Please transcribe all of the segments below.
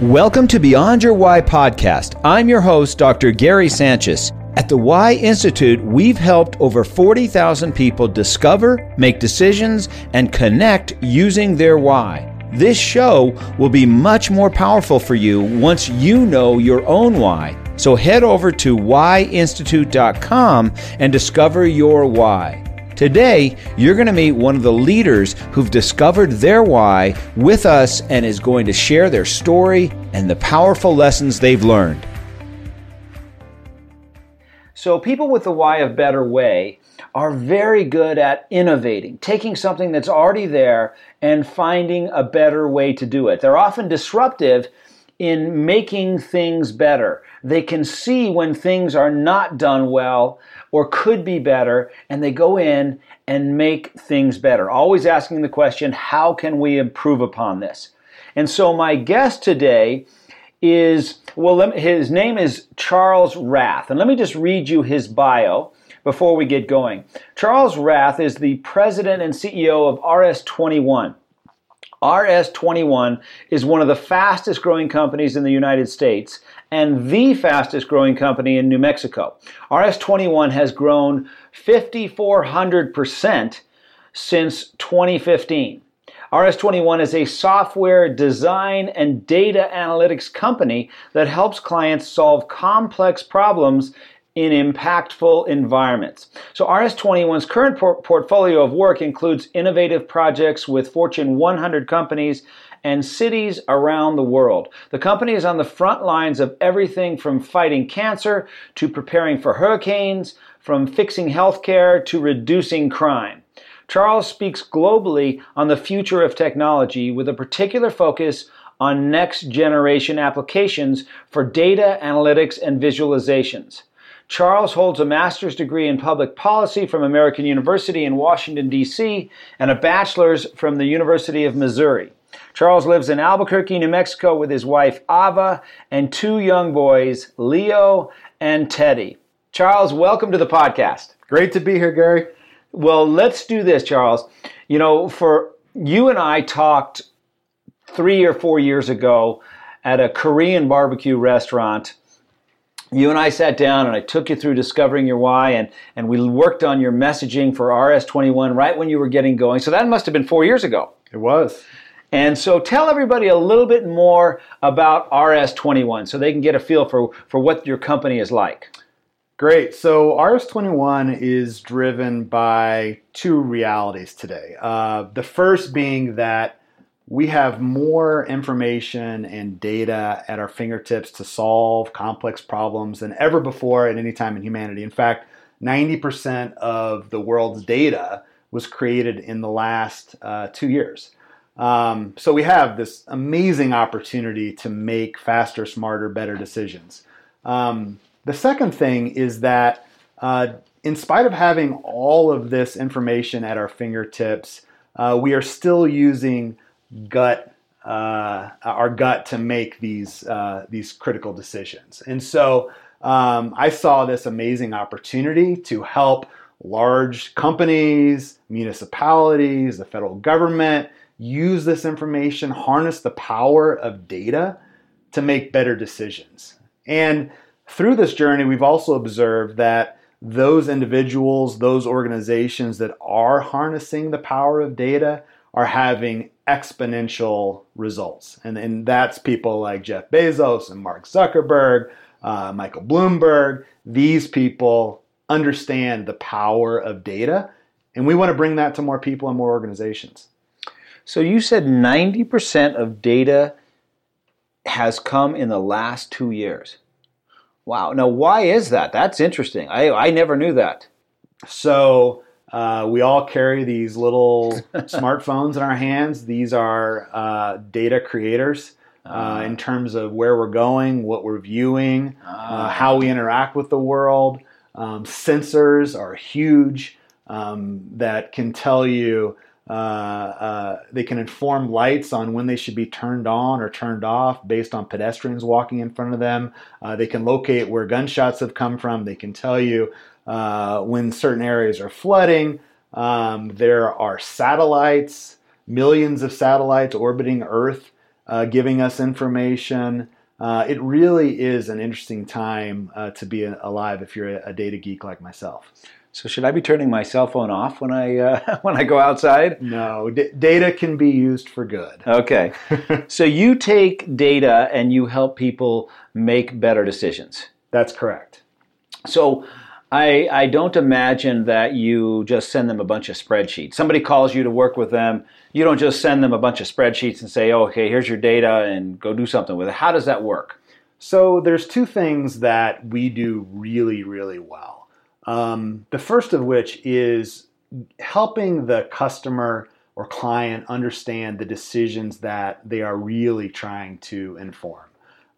Welcome to Beyond Your Why podcast. I'm your host, Dr. Gary Sanchez. At the Why Institute, we've helped over 40,000 people discover, make decisions, and connect using their why. This show will be much more powerful for you once you know your own why. So head over to whyinstitute.com and discover your why. Today, you're going to meet one of the leaders who've discovered their why with us and is going to share their story and the powerful lessons they've learned. So, people with the why of better way are very good at innovating, taking something that's already there and finding a better way to do it. They're often disruptive in making things better. They can see when things are not done well or could be better, and they go in and make things better. Always asking the question, how can we improve upon this? And so, my guest today is, well, his name is Charles Rath. And let me just read you his bio before we get going. Charles Rath is the president and CEO of RS21. RS21 is one of the fastest growing companies in the United States and the fastest growing company in New Mexico. RS21 has grown 5,400% since 2015. RS21 is a software design and data analytics company that helps clients solve complex problems in impactful environments. So RS21's current por- portfolio of work includes innovative projects with Fortune 100 companies and cities around the world. The company is on the front lines of everything from fighting cancer to preparing for hurricanes, from fixing healthcare to reducing crime. Charles speaks globally on the future of technology with a particular focus on next generation applications for data analytics and visualizations. Charles holds a master's degree in public policy from American University in Washington, D.C., and a bachelor's from the University of Missouri. Charles lives in Albuquerque, New Mexico with his wife Ava and two young boys, Leo and Teddy. Charles, welcome to the podcast. Great to be here, Gary. Well, let's do this, Charles. You know, for you and I talked three or four years ago at a Korean barbecue restaurant you and I sat down and I took you through discovering your why and, and we worked on your messaging for RS21 right when you were getting going. So that must have been four years ago. It was. And so tell everybody a little bit more about RS21 so they can get a feel for, for what your company is like. Great. So RS21 is driven by two realities today. Uh, the first being that we have more information and data at our fingertips to solve complex problems than ever before at any time in humanity. In fact, 90% of the world's data was created in the last uh, two years. Um, so we have this amazing opportunity to make faster, smarter, better decisions. Um, the second thing is that uh, in spite of having all of this information at our fingertips, uh, we are still using gut uh, our gut to make these uh, these critical decisions. And so um, I saw this amazing opportunity to help large companies, municipalities, the federal government use this information, harness the power of data to make better decisions. And through this journey, we've also observed that those individuals, those organizations that are harnessing the power of data are having exponential results. And, and that's people like Jeff Bezos and Mark Zuckerberg, uh, Michael Bloomberg. These people understand the power of data, and we want to bring that to more people and more organizations. So you said 90% of data has come in the last two years. Wow. Now, why is that? That's interesting. I, I never knew that. So, uh, we all carry these little smartphones in our hands. These are uh, data creators uh, uh, in terms of where we're going, what we're viewing, uh, ah. how we interact with the world. Um, sensors are huge um, that can tell you. Uh, they can inform lights on when they should be turned on or turned off based on pedestrians walking in front of them. they can locate where gunshots have come from. They can tell you uh, when certain areas are flooding. Um, there are satellites, millions of satellites orbiting Earth uh, giving us information. Uh, it really is an interesting time uh, to be alive if you're a, data geek like myself. So should I be turning my cell phone off when I uh, when I go outside? No, d- data can be used for good. Okay. so you take data and you help people make better decisions. That's correct. So I, I don't imagine that you just send them a bunch of spreadsheets. Somebody calls you to work with them. You don't just send them a bunch of spreadsheets and say, oh, okay, here's your data and go do something with it. How does that work? So there's two things that we do really, really well. Um, the first of which is helping the customer or client understand the decisions that they are really trying to inform.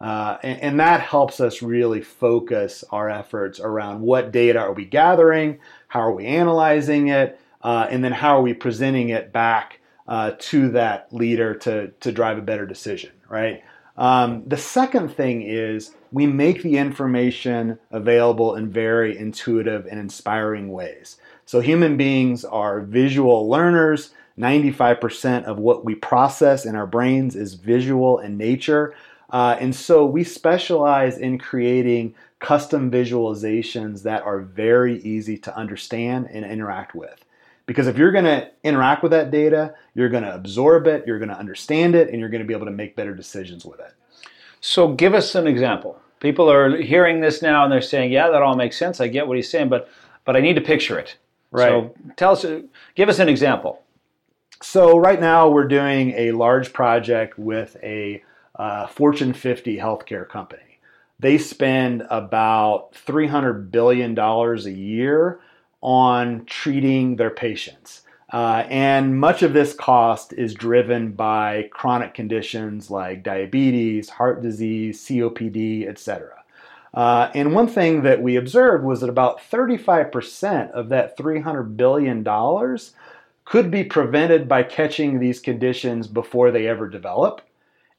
Uh, and, and, that helps us really focus our efforts around what data are we gathering, how are we analyzing it, uh, and then how are we presenting it back uh, to that leader to, to drive a better decision, right? Um, the second thing is we make the information available in very intuitive and inspiring ways. So human beings are visual learners. 95% of what we process in our brains is visual in nature. Uh, and so we specialize in creating custom visualizations that are very easy to understand and interact with. Because if you're going to interact with that data, you're going to absorb it, you're going to understand it, and you're going to be able to make better decisions with it. So give us an example. People are hearing this now and they're saying, "Yeah, that all makes sense. I get what he's saying, but but I need to picture it." Right. So tell us, give us an example. So right now we're doing a large project with a uh, Fortune 50 healthcare company. They spend about $300 billion a year on treating their patients. Uh, and much of this cost is driven by chronic conditions like diabetes, heart disease, COPD, etc. Uh, and one thing that we observed was that about 35% of that $300 billion could be prevented by catching these conditions before they ever develop.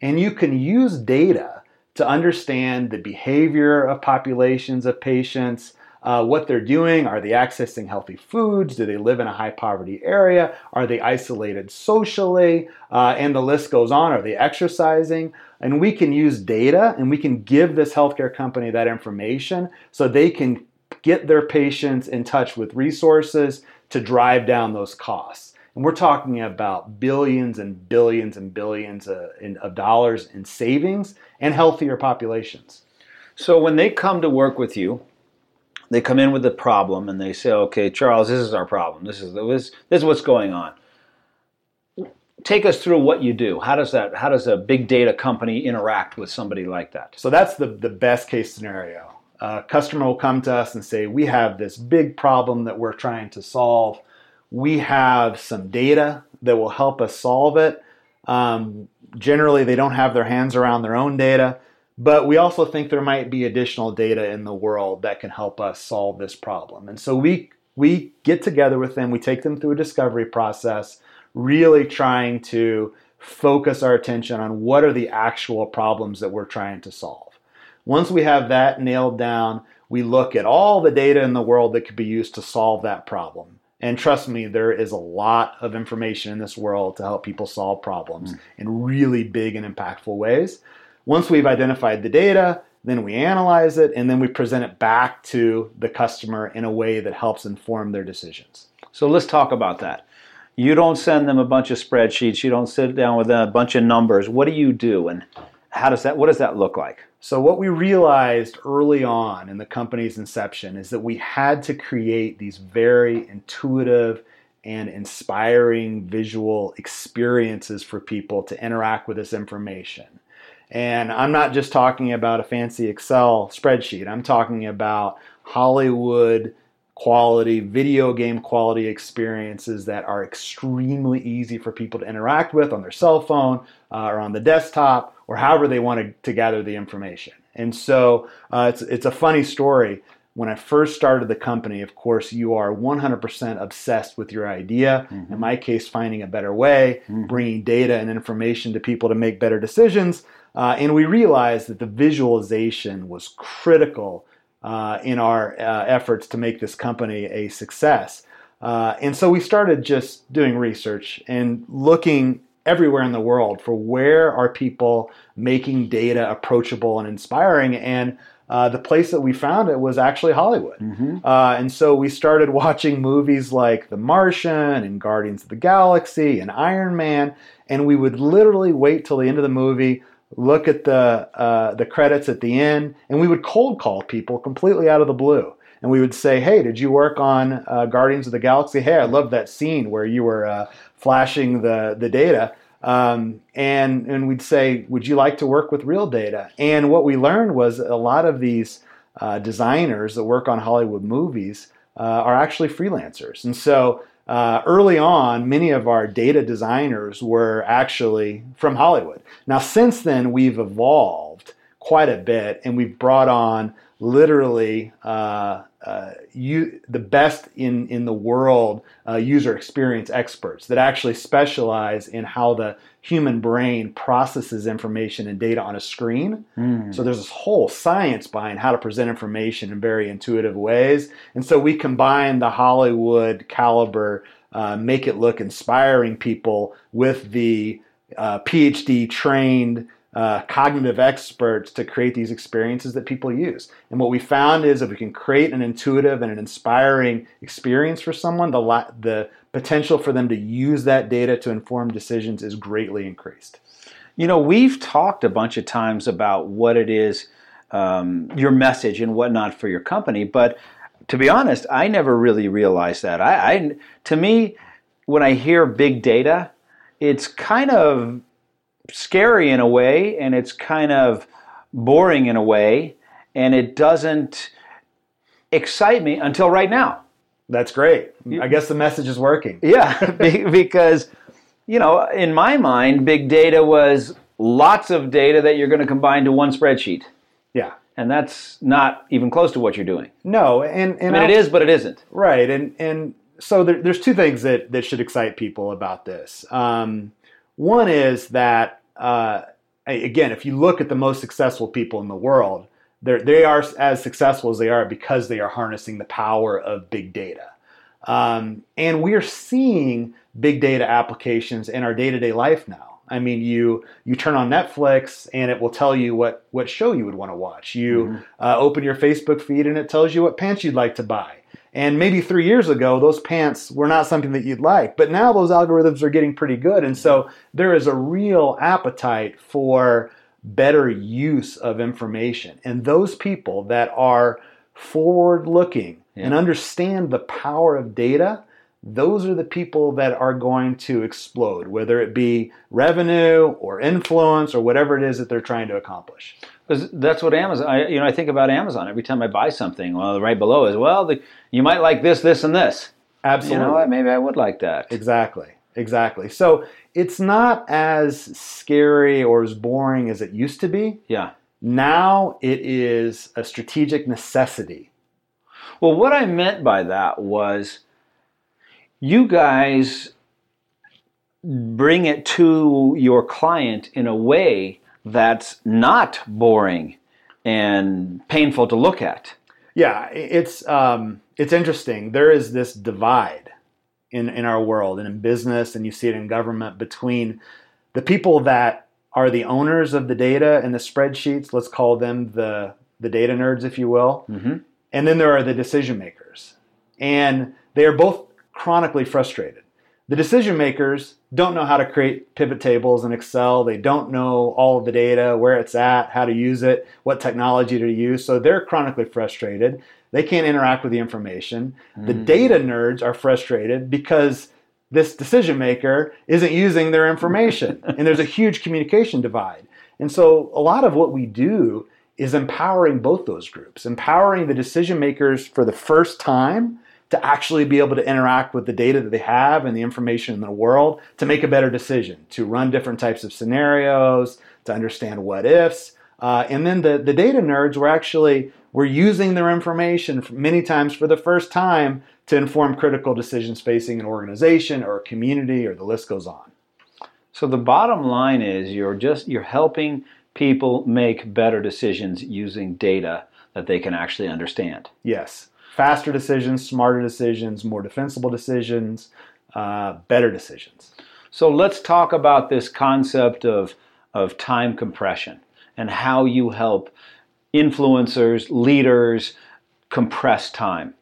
And you can use data to understand the behavior of populations of patients, uh, what they're doing. Are they accessing healthy foods? Do they live in a high poverty area? Are they isolated socially? Uh, and the list goes on. Are they exercising? And we can use data and we can give this healthcare company that information so they can get their patients in touch with resources to drive down those costs. And we're talking about billions and billions and billions of, of dollars in savings and healthier populations. So when they come to work with you, they come in with a problem and they say, "Okay, Charles, this is our problem. This is this, this is what's going on." Take us through what you do. How does that? How does a big data company interact with somebody like that? So that's the the best case scenario. A customer will come to us and say, "We have this big problem that we're trying to solve we have some data that will help us solve it. Um, generally, they don't have their hands around their own data, but we also think there might be additional data in the world that can help us solve this problem. And so we we get together with them, we take them through a discovery process, really trying to focus our attention on what are the actual problems that we're trying to solve. Once we have that nailed down, we look at all the data in the world that could be used to solve that problem. And trust me, there is a lot of information in this world to help people solve problems mm. in really big and impactful ways. Once we've identified the data, then we analyze it and then we present it back to the customer in a way that helps inform their decisions. So let's talk about that. You don't send them a bunch of spreadsheets, you don't sit down with a bunch of numbers. What do you do and how does that what does that look like? So, what we realized early on in the company's inception is that we had to create these very intuitive and inspiring visual experiences for people to interact with this information. And I'm not just talking about a fancy Excel spreadsheet, I'm talking about Hollywood quality, video game quality experiences that are extremely easy for people to interact with on their cell phone uh, or on the desktop or however they want to, gather the information. And so uh, it's, it's a funny story. When I first started the company, of course, you are 100% obsessed with your idea. Mm-hmm. In my case, finding a better way, mm-hmm. bringing data and information to people to make better decisions. Uh, and we realized that the visualization was critical uh, in our uh, efforts to make this company a success. Uh, and so we started just doing research and looking everywhere in the world for where are people making data approachable and inspiring. And uh, the place that we found it was actually Hollywood. Mm-hmm. Uh, and so we started watching movies like The Martian and Guardians of the Galaxy and Iron Man. And we would literally wait till the end of the movie, look at the, uh, the credits at the end, and we would cold call people completely out of the blue. And we would say, Hey, did you work on uh, Guardians of the Galaxy? Hey, I love that scene where you were uh, flashing the, the data. Um, and and we'd say, would you like to work with real data? And what we learned was a lot of these uh, designers that work on Hollywood movies uh, are actually freelancers, and so. Uh, early on, many of our data designers were actually from Hollywood. Now, since then, we've evolved quite a bit and we've brought on literally uh, uh, you, the best in, in the world uh, user experience experts that actually specialize in how the human brain processes information and data on a screen. Mm. So there's this whole science behind how to present information in very intuitive ways. And so we combine the Hollywood caliber, uh, make it look inspiring people with the uh, PhD trained uh, cognitive experts to create these experiences that people use. And what we found is if we can create an intuitive and an inspiring experience for someone, the, the potential for them to use that data to inform decisions is greatly increased. You know, we've talked a bunch of times about what it is, um, your message and whatnot for your company, but to be honest, I never really realized that. I, I to me, when I hear big data, it's kind of scary in a way, and it's kind of boring in a way, and it doesn't excite me until right now. That's great. I guess the message is working. Yeah, because you know, in my mind, big data was lots of data that you're going to combine to one spreadsheet. Yeah. And that's not even close to what you're doing. No, and, and I mean, it is, but it isn't. Right, and and so there, there's two things that that should excite people about this. Um, one is that, uh, again, if you look at the most successful people in the world, they are as successful as they are because they are harnessing the power of big data. Um, and we are seeing big data applications in our day-to-day life now. I mean, you you turn on Netflix and it will tell you what what show you would want to watch. You mm-hmm. uh, open your Facebook feed and it tells you what pants you'd like to buy. And maybe three years ago, those pants were not something that you'd like, but now those algorithms are getting pretty good. And so there is a real appetite for better use of information. And those people that are forward looking yeah. and understand the power of data, those are the people that are going to explode, whether it be revenue or influence or whatever it is that they're trying to accomplish. Because that's what Amazon. I, you know, I think about Amazon every time I buy something. Well, right below is well, the, you might like this, this, and this. Absolutely. You know, maybe I would like that. Exactly. Exactly. So it's not as scary or as boring as it used to be. Yeah. Now it is a strategic necessity. Well, what I meant by that was you guys bring it to your client in a way that's not boring and painful to look at. Yeah, it's um, it's interesting. There is this divide in in our world and in business, and you see it in government between the people that are the owners of the data and the spreadsheets. Let's call them the the data nerds, if you will. Mm-hmm. And then there are the decision makers, and they are both chronically frustrated. The decision makers don't know how to create pivot tables in Excel. They don't know all of the data, where it's at, how to use it, what technology to use. So they're chronically frustrated. They can't interact with the information. Mm. The data nerds are frustrated because this decision maker isn't using their information. and there's a huge communication divide. And so a lot of what we do is empowering both those groups, empowering the decision makers for the first time to actually be able to interact with the data that they have and the information in the world to make a better decision, to run different types of scenarios, to understand what ifs. Uh, and then the, the data nerds were actually were using their information many times for the first time to inform critical decisions facing an organization or a community or the list goes on. So the bottom line is you're just you're helping people make better decisions using data that they can actually understand. Yes faster decisions, smarter decisions, more defensible decisions, uh, better decisions. So let's talk about this concept of, of time compression and how you help influencers, leaders compress time.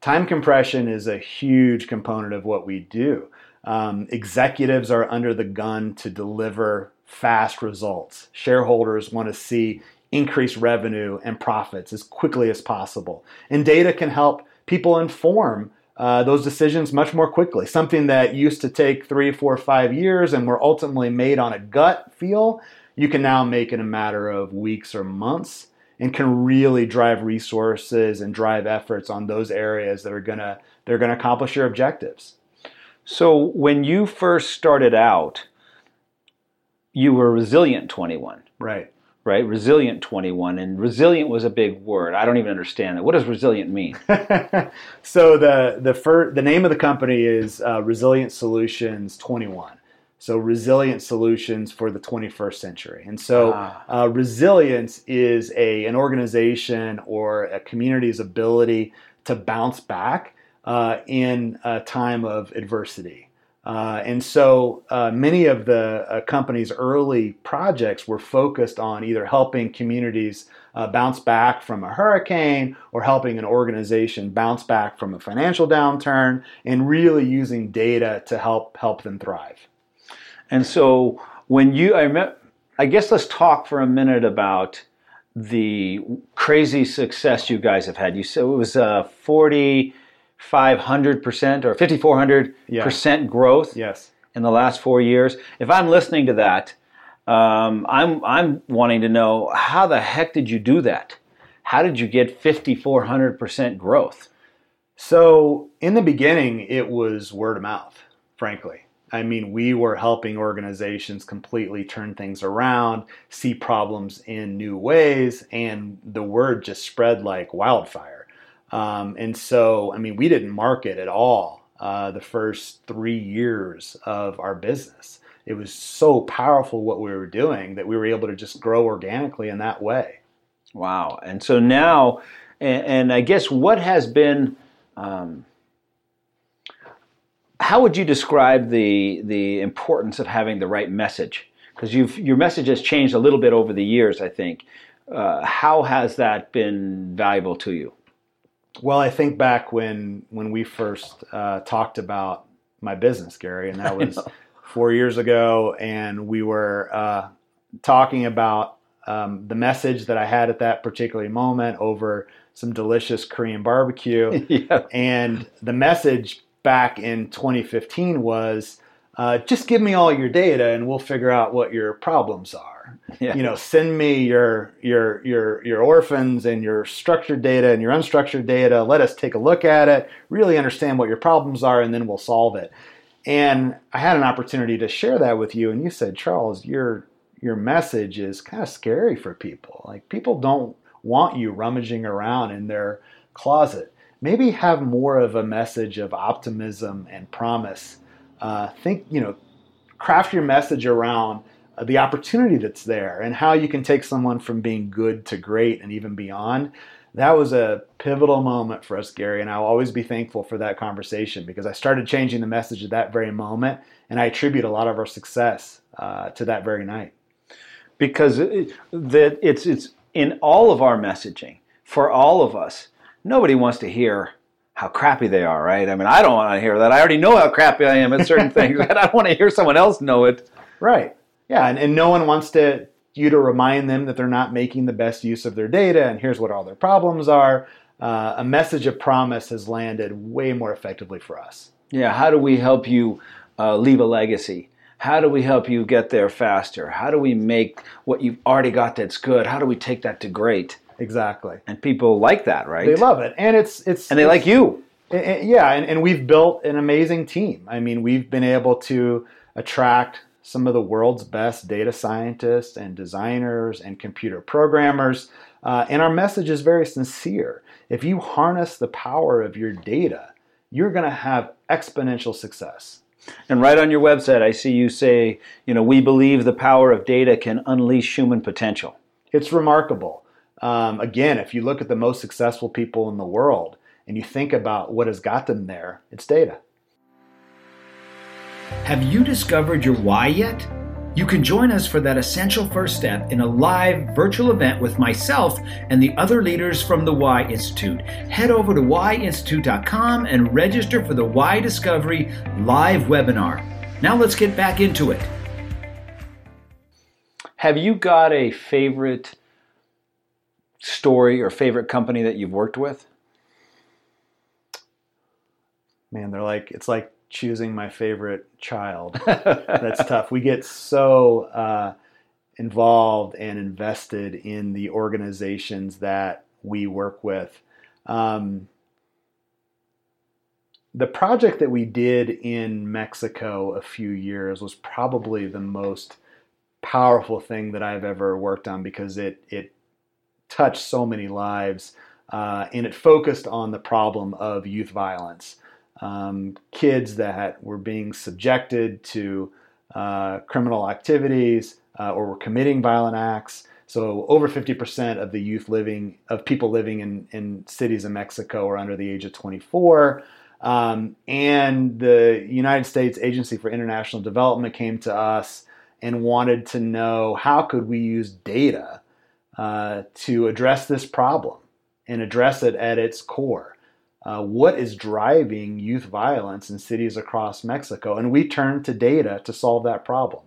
Time compression is a huge component of what we do. Um, executives are under the gun to deliver fast results. Shareholders want to see increased revenue and profits as quickly as possible. And data can help people inform uh, those decisions much more quickly. Something that used to take three, four, five years and were ultimately made on a gut feel, you can now make in a matter of weeks or months and can really drive resources and drive efforts on those areas that are gonna they're gonna accomplish your objectives. So when you first started out, you were resilient 21. Right right? Resilient 21. And resilient was a big word. I don't even understand it. What does resilient mean? so the the fir- the name of the company is uh, Resilient Solutions 21. So resilient solutions for the 21st century. And so ah. uh, resilience is a an organization or a community's ability to bounce back uh, in a time of adversity. Uh, and so uh, many of the uh, company's early projects were focused on either helping communities uh, bounce back from a hurricane or helping an organization bounce back from a financial downturn and really using data to help help them thrive. And so when you, I, I guess let's talk for a minute about the crazy success you guys have had. You said it was uh, 40 500% or 5400% yeah. growth yes. in the last four years. If I'm listening to that, um, I'm, I'm wanting to know how the heck did you do that? How did you get 5400% growth? So, in the beginning, it was word of mouth, frankly. I mean, we were helping organizations completely turn things around, see problems in new ways, and the word just spread like wildfire. Um, and so, I mean, we didn't market at all uh, the first three years of our business. It was so powerful what we were doing that we were able to just grow organically in that way. Wow. And so now, and, and I guess what has been, um, how would you describe the, the importance of having the right message? Because your message has changed a little bit over the years, I think. Uh, how has that been valuable to you? Well, I think back when when we first uh, talked about my business, Gary, and that was four years ago, and we were uh, talking about um, the message that I had at that particular moment over some delicious Korean barbecue, yeah. and the message back in 2015 was uh, just give me all your data and we'll figure out what your problems are. Yeah. You know, send me your your your your orphans and your structured data and your unstructured data. Let us take a look at it, really understand what your problems are, and then we'll solve it. And I had an opportunity to share that with you, and you said, Charles, your your message is kind of scary for people. Like people don't want you rummaging around in their closet. Maybe have more of a message of optimism and promise uh, think, you know, craft your message around the opportunity that's there and how you can take someone from being good to great and even beyond. That was a pivotal moment for us, Gary, and I'll always be thankful for that conversation because I started changing the message at that very moment, and I attribute a lot of our success uh, to that very night. Because it, that it's it's in all of our messaging for all of us. Nobody wants to hear how crappy they are, right? I mean, I don't want to hear that. I already know how crappy I am at certain things. But I don't want to hear someone else know it. Right. Yeah, and, and no one wants to you to remind them that they're not making the best use of their data and here's what all their problems are. Uh, a message of promise has landed way more effectively for us. Yeah, how do we help you uh, leave a legacy? How do we help you get there faster? How do we make what you've already got that's good? How do we take that to great? Exactly. And people like that, right? They love it, and it's it's and they it's, like you. yeah, and, and we've built an amazing team. I mean, we've been able to attract some of the world's best data scientists and designers and computer programmers, uh, and our message is very sincere. If you harness the power of your data, you're going to have exponential success. And right on your website, I see you say, you know, we believe the power of data can unleash human potential. It's remarkable. Um, again, if you look at the most successful people in the world and you think about what has got them there, it's data. Have you discovered your why yet? You can join us for that essential first step in a live virtual event with myself and the other leaders from the Why Institute. Head over to whyinstitute.com and register for the Why Discovery live webinar. Now let's get back into it. Have you got a favorite story or favorite company that you've worked with? Man, they're like it's like choosing my favorite child. That's tough. We get so uh, involved and invested in the organizations that we work with. Um, the project that we did in Mexico a few years was probably the most powerful thing that I've ever worked on because it it touched so many lives uh, and it focused on the problem of youth violence um, kids that were being subjected to uh, criminal activities uh, or were committing violent acts. So over 50% of the youth living, of people living in, in cities in Mexico are under the age of 24. Um, and the United States Agency for International Development came to us and wanted to know how could we use data uh, to address this problem and address it at its core uh, what is driving youth violence in cities across Mexico. And we turned to data to solve that problem.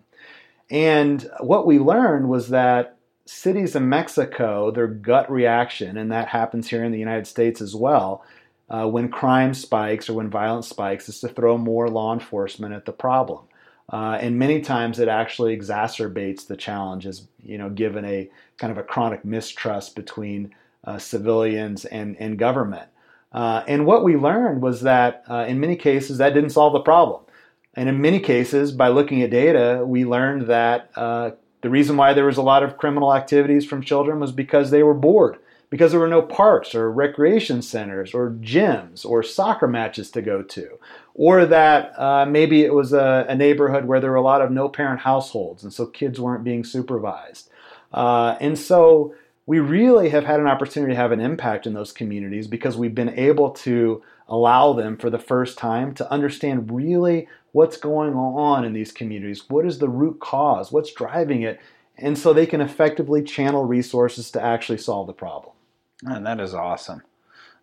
And what we learned was that cities in Mexico, their gut reaction, and that happens here in the United States as well, uh, when crime spikes or when violence spikes, is to throw more law enforcement at the problem. Uh, and many times it actually exacerbates the challenges, you know, given a kind of a chronic mistrust between uh, civilians and, and government. Uh, and what we learned was that uh, in many cases that didn't solve the problem. And in many cases, by looking at data, we learned that uh, the reason why there was a lot of criminal activities from children was because they were bored, because there were no parks or recreation centers or gyms or soccer matches to go to, or that uh, maybe it was a, a, neighborhood where there were a lot of no parent households, and so kids weren't being supervised. Uh, and so we really have had an opportunity to have an impact in those communities because we've been able to allow them for the first time to understand really what's going on in these communities. What is the root cause? What's driving it? And so they can effectively channel resources to actually solve the problem. And that is awesome.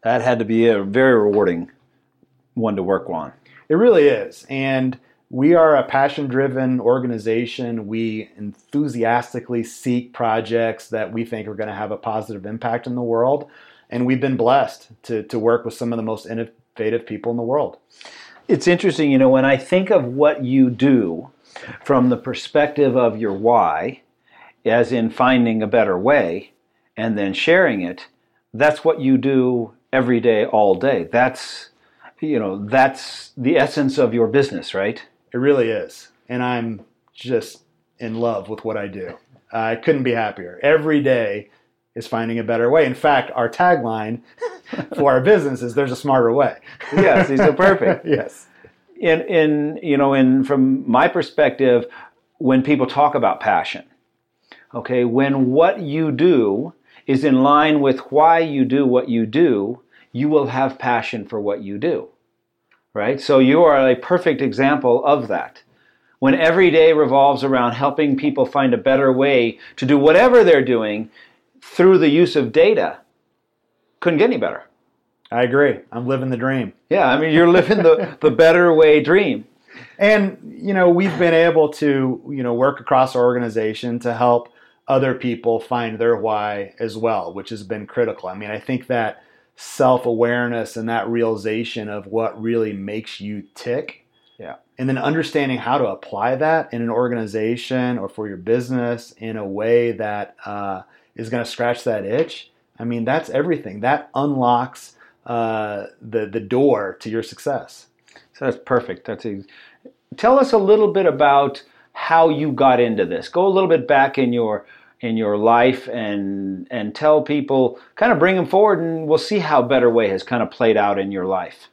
That had to be a very rewarding one to work on. It really is. And we are a passion driven organization. We enthusiastically seek projects that we think are going to have a positive impact in the world. And we've been blessed to, to work with some of the most innovative people in the world. It's interesting, you know, when I think of what you do from the perspective of your why, as in finding a better way and then sharing it, that's what you do every day, all day. That's, you know, that's the essence of your business, right? It really is. And I'm just in love with what I do. I couldn't be happier. Every day is finding a better way. In fact, our tagline for our business is there's a smarter way. yes, these so perfect. yes. In in you know, in from my perspective, when people talk about passion, okay, when what you do is in line with why you do what you do, you will have passion for what you do right? So you are a perfect example of that. When every day revolves around helping people find a better way to do whatever they're doing through the use of data, couldn't get any better. I agree. I'm living the dream. Yeah, I mean, you're living the, the better way dream. And, you know, we've been able to, you know, work across our organization to help other people find their why as well, which has been critical. I mean, I think that self awareness and that realization of what really makes you tick. Yeah. And then understanding how to apply that in an organization or for your business in a way that uh, is going to scratch that itch. I mean, that's everything. That unlocks uh, the the door to your success. So that's perfect. That's a, tell us a little bit about how you got into this. Go a little bit back in your in your life and and tell people kind of bring them forward and we'll see how better way has kind of played out in your life.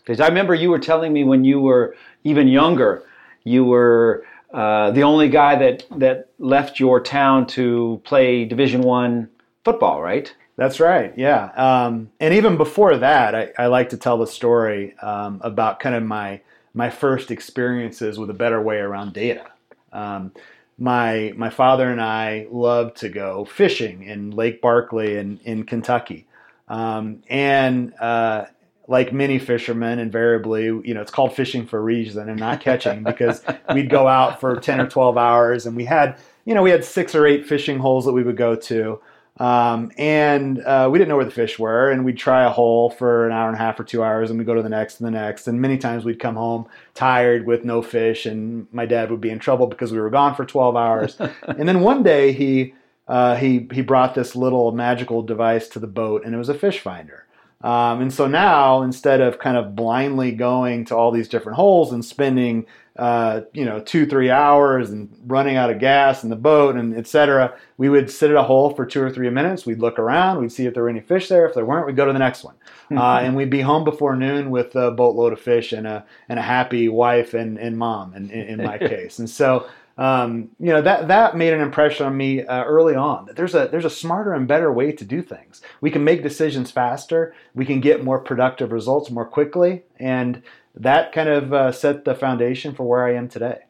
Because i remember you were telling me when you were even younger you were uh, the only guy that that left your town to play division one football right? That's right yeah. Um, and even before that I, I, like to tell the story um, about kind of my my first experiences with a better way around data. Um, my my father and I loved to go fishing in Lake Barkley in in Kentucky, um, and uh, like many fishermen, invariably, you know, it's called fishing for a reason and not catching because we'd go out for ten or twelve hours, and we had you know we had six or eight fishing holes that we would go to. Um, and uh, we didn't know where the fish were, and we'd try a hole for an hour and a half or two hours, and we'd go to the next and the next. And many times we'd come home tired with no fish, and my dad would be in trouble because we were gone for 12 hours. and then one day he uh, he he brought this little magical device to the boat, and it was a fish finder. Um, and so now, instead of kind of blindly going to all these different holes and spending uh, you know, two, three hours and running out of gas in the boat and etc. We would sit at a hole for two or three minutes. We'd look around. We'd see if there were any fish there. If there weren't, we'd go to the next one. Mm-hmm. Uh, and we'd be home before noon with a boatload of fish and a, and a happy wife and, and mom in, in, in my case. And so, um, you know that that made an impression on me uh, early on. That there's a there's a smarter and better way to do things. We can make decisions faster. We can get more productive results more quickly, and that kind of uh, set the foundation for where I am today.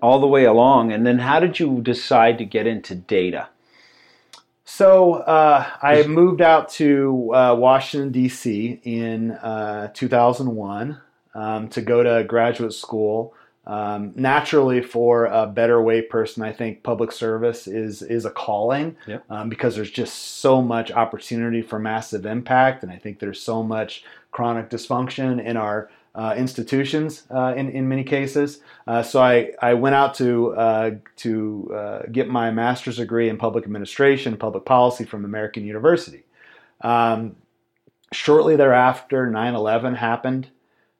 All the way along. And then how did you decide to get into data? So uh, I moved out to uh, Washington, D.C. in uh, 2001 um, to go to graduate school. Um, naturally, for a better way person, I think public service is is a calling um, because there's just so much opportunity for massive impact, and I think there's so much chronic dysfunction in our uh, institutions uh, in, in many cases. Uh, so I, I went out to, uh, to uh, get my master's degree in public administration, public policy from American University. Um, shortly thereafter, 9 11 happened.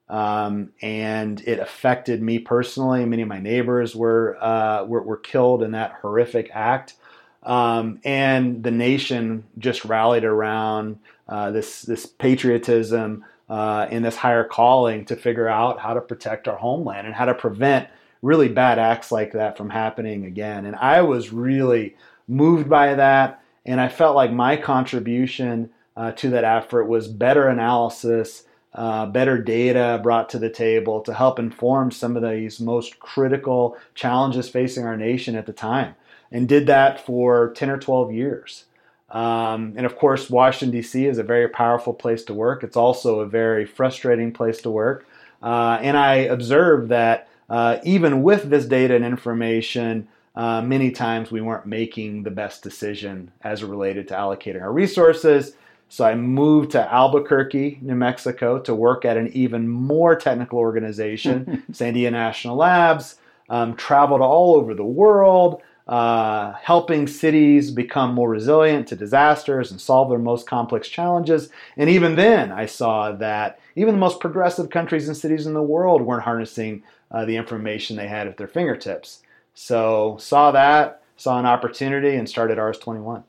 Um, and it affected me personally. Many of my neighbors were, uh, were, were, killed in that horrific act. Um, and the nation just rallied around this, this patriotism, uh, in this higher calling to figure out how to protect our homeland and how to prevent really bad acts like that from happening again. And I was really moved by that, and I felt like my contribution uh, to that effort was better analysis. Uh, better data brought to the table to help inform some of these most critical challenges facing our nation at the time, and did that for 10 or 12 years. Um, and of course, Washington, D.C. is a very powerful place to work. It's also a very frustrating place to work. Uh, and I observed that uh, even with this data and information, uh, many times we weren't making the best decision as related to allocating our resources. So I moved to Albuquerque, New Mexico, to work at an even more technical organization, Sandia National Labs. Um, traveled all over the world, uh, helping cities become more resilient to disasters and solve their most complex challenges. And even then, I saw that even the most progressive countries and cities in the world weren't harnessing uh, the information they had at their fingertips. So, saw that, saw an opportunity, and started RS21.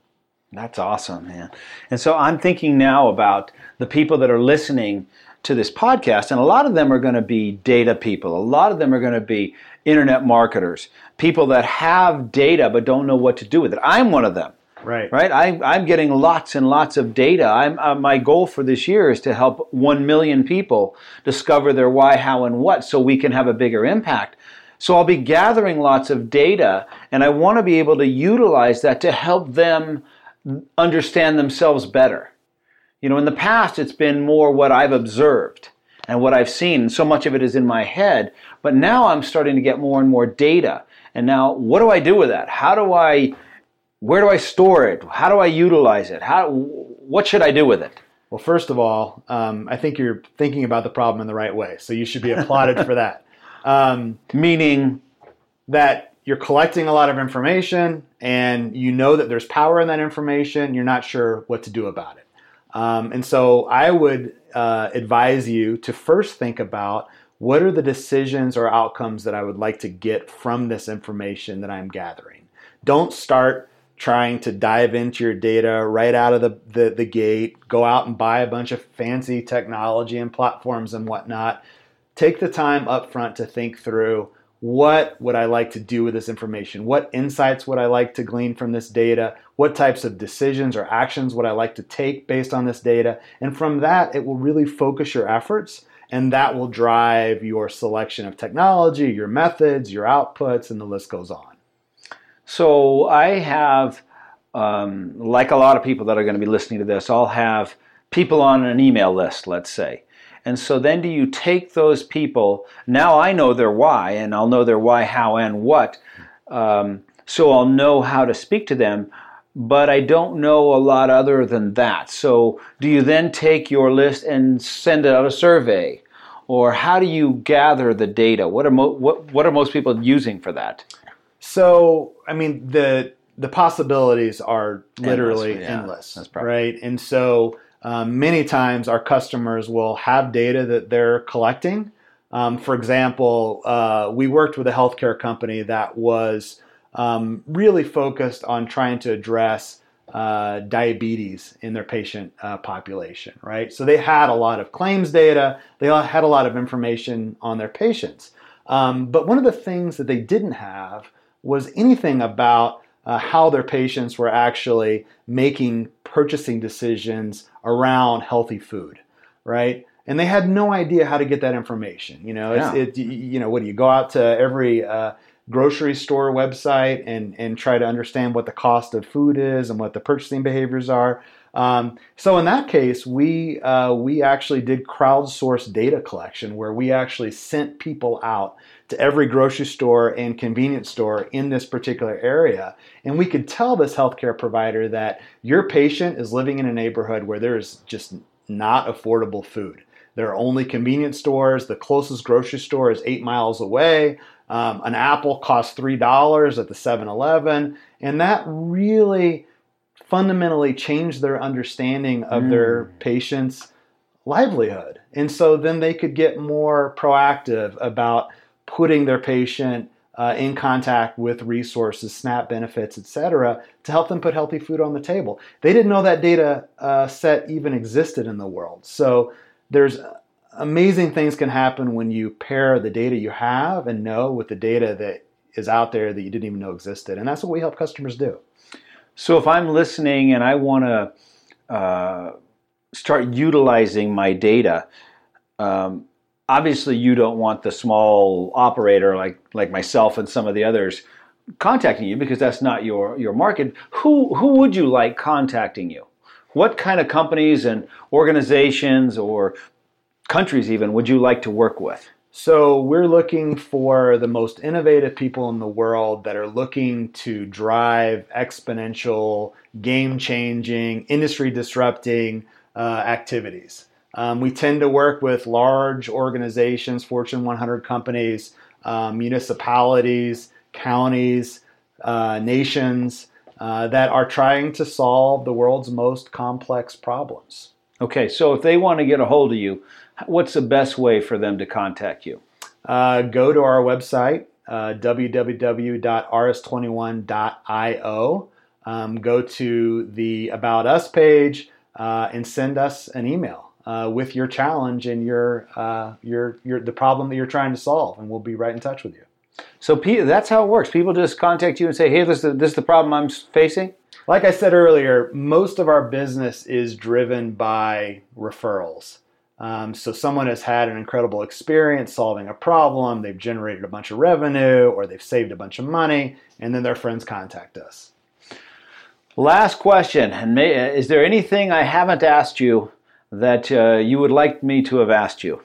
That's awesome, man. And so I'm thinking now about the people that are listening to this podcast, and a lot of them are going to be data people. A lot of them are going to be internet marketers, people that have data but don't know what to do with it. I'm one of them. Right. Right. I, I'm getting lots and lots of data. I'm, uh, my goal for this year is to help 1 million people discover their why, how, and what so we can have a bigger impact. So I'll be gathering lots of data and I want to be able to utilize that to help them understand themselves better. You know, in the past, it's been more what I've observed and what I've seen, and so much of it is in my head. But now I'm starting to get more and more data. And now, what do I do with that? How do I, where do I store it? How do I utilize it? How, what should I do with it? Well, first of all, um, I think you're thinking about the problem in the right way. So you should be applauded for that. Um, Meaning that you're collecting a lot of information and you know that there's power in that information. You're not sure what to do about it. Um, and so I would uh, advise you to first think about what are the decisions or outcomes that I would like to get from this information that I'm gathering. Don't start trying to dive into your data right out of the, the, the gate, go out and buy a bunch of fancy technology and platforms and whatnot. Take the time up front to think through what would I like to do with this information? What insights would I like to glean from this data? What types of decisions or actions would I like to take based on this data? And from that, it will really focus your efforts and that will drive your selection of technology, your methods, your outputs, and the list goes on. So I have, um, like a lot of people that are going to be listening to this, I'll have people on an email list, let's say. And so then do you take those people, now I know their why, and I'll know their why, how, and what, um, so I'll know how to speak to them, but I don't know a lot other than that. So do you then take your list and send it out a survey? Or how do you gather the data? What are, mo- what, what are most people using for that? So, I mean, the the possibilities are literally Endless, yeah. endless, right? And so, um, many times our customers will have data that they're collecting. Um, for example, uh, we worked with a healthcare company that was um, really focused on trying to address uh, diabetes in their patient uh, population, right? So they had a lot of claims data, they had a lot of information on their patients. Um, but one of the things that they didn't have was anything about uh, how their patients were actually making purchasing decisions around healthy food, right? And they had no idea how to get that information. You know, Yeah. it's, it, you know, what do you go out to every uh, grocery store website and and try to understand what the cost of food is and what the purchasing behaviors are? Um, so in that case, we uh, we actually did crowdsourced data collection where we actually sent people out to every grocery store and convenience store in this particular area, and we could tell this healthcare provider that your patient is living in a neighborhood where there is just not affordable food. There are only convenience stores. The closest grocery store is eight miles away. Um, an apple costs three dollars at the 7-Eleven, and that really fundamentally changed their understanding of their patients' livelihood. And so then they could get more proactive about putting their patient uh, in contact with resources, SNAP benefits, et cetera, to help them put healthy food on the table. They didn't know that data uh, set even existed in the world. So there's amazing things can happen when you pair the data you have and know with the data that is out there that you didn't even know existed. And that's what we help customers do. So if I'm listening and I want to uh, start utilizing my data, um, obviously you don't want the small operator like like myself and some of the others contacting you because that's not your your market. Who who would you like contacting you? What kind of companies and organizations or countries even would you like to work with? So we're looking for the most innovative people in the world that are looking to drive exponential, game-changing, industry-disrupting uh, activities. Um, we tend to work with large organizations, Fortune 100 companies, um, municipalities, counties, uh, nations uh, that are trying to solve the world's most complex problems. Okay, so if they want to get a hold of you, what's the best way for them to contact you? Uh, go to our website, uh, www.rs21.io. Um, go to the About Us page uh, and send us an email uh, with your challenge and your, uh, your, your, the problem that you're trying to solve, and we'll be right in touch with you. So that's how it works. People just contact you and say, "Hey, this is this is the problem I'm facing." Like I said earlier, most of our business is driven by referrals. Um, so someone has had an incredible experience solving a problem, they've generated a bunch of revenue, or they've saved a bunch of money, and then their friends contact us. Last question, and may, is there anything I haven't asked you that uh, you would like me to have asked you?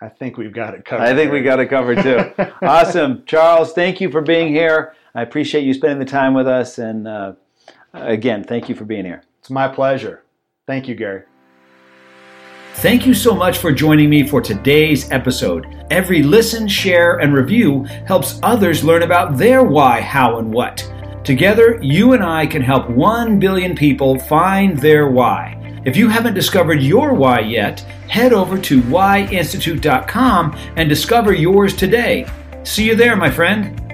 I think we've got it covered. I think we got it covered too. awesome, Charles. Thank you for being here. I appreciate you spending the time with us, and uh, again, thank you for being here. It's my pleasure. Thank you, Gary. Thank you so much for joining me for today's episode. Every listen, share, and review helps others learn about their why, how, and what. Together, you and I can help 1 billion people find their why. If you haven't discovered your why yet, head over to whyinstitute.com and discover yours today. See you there, my friend.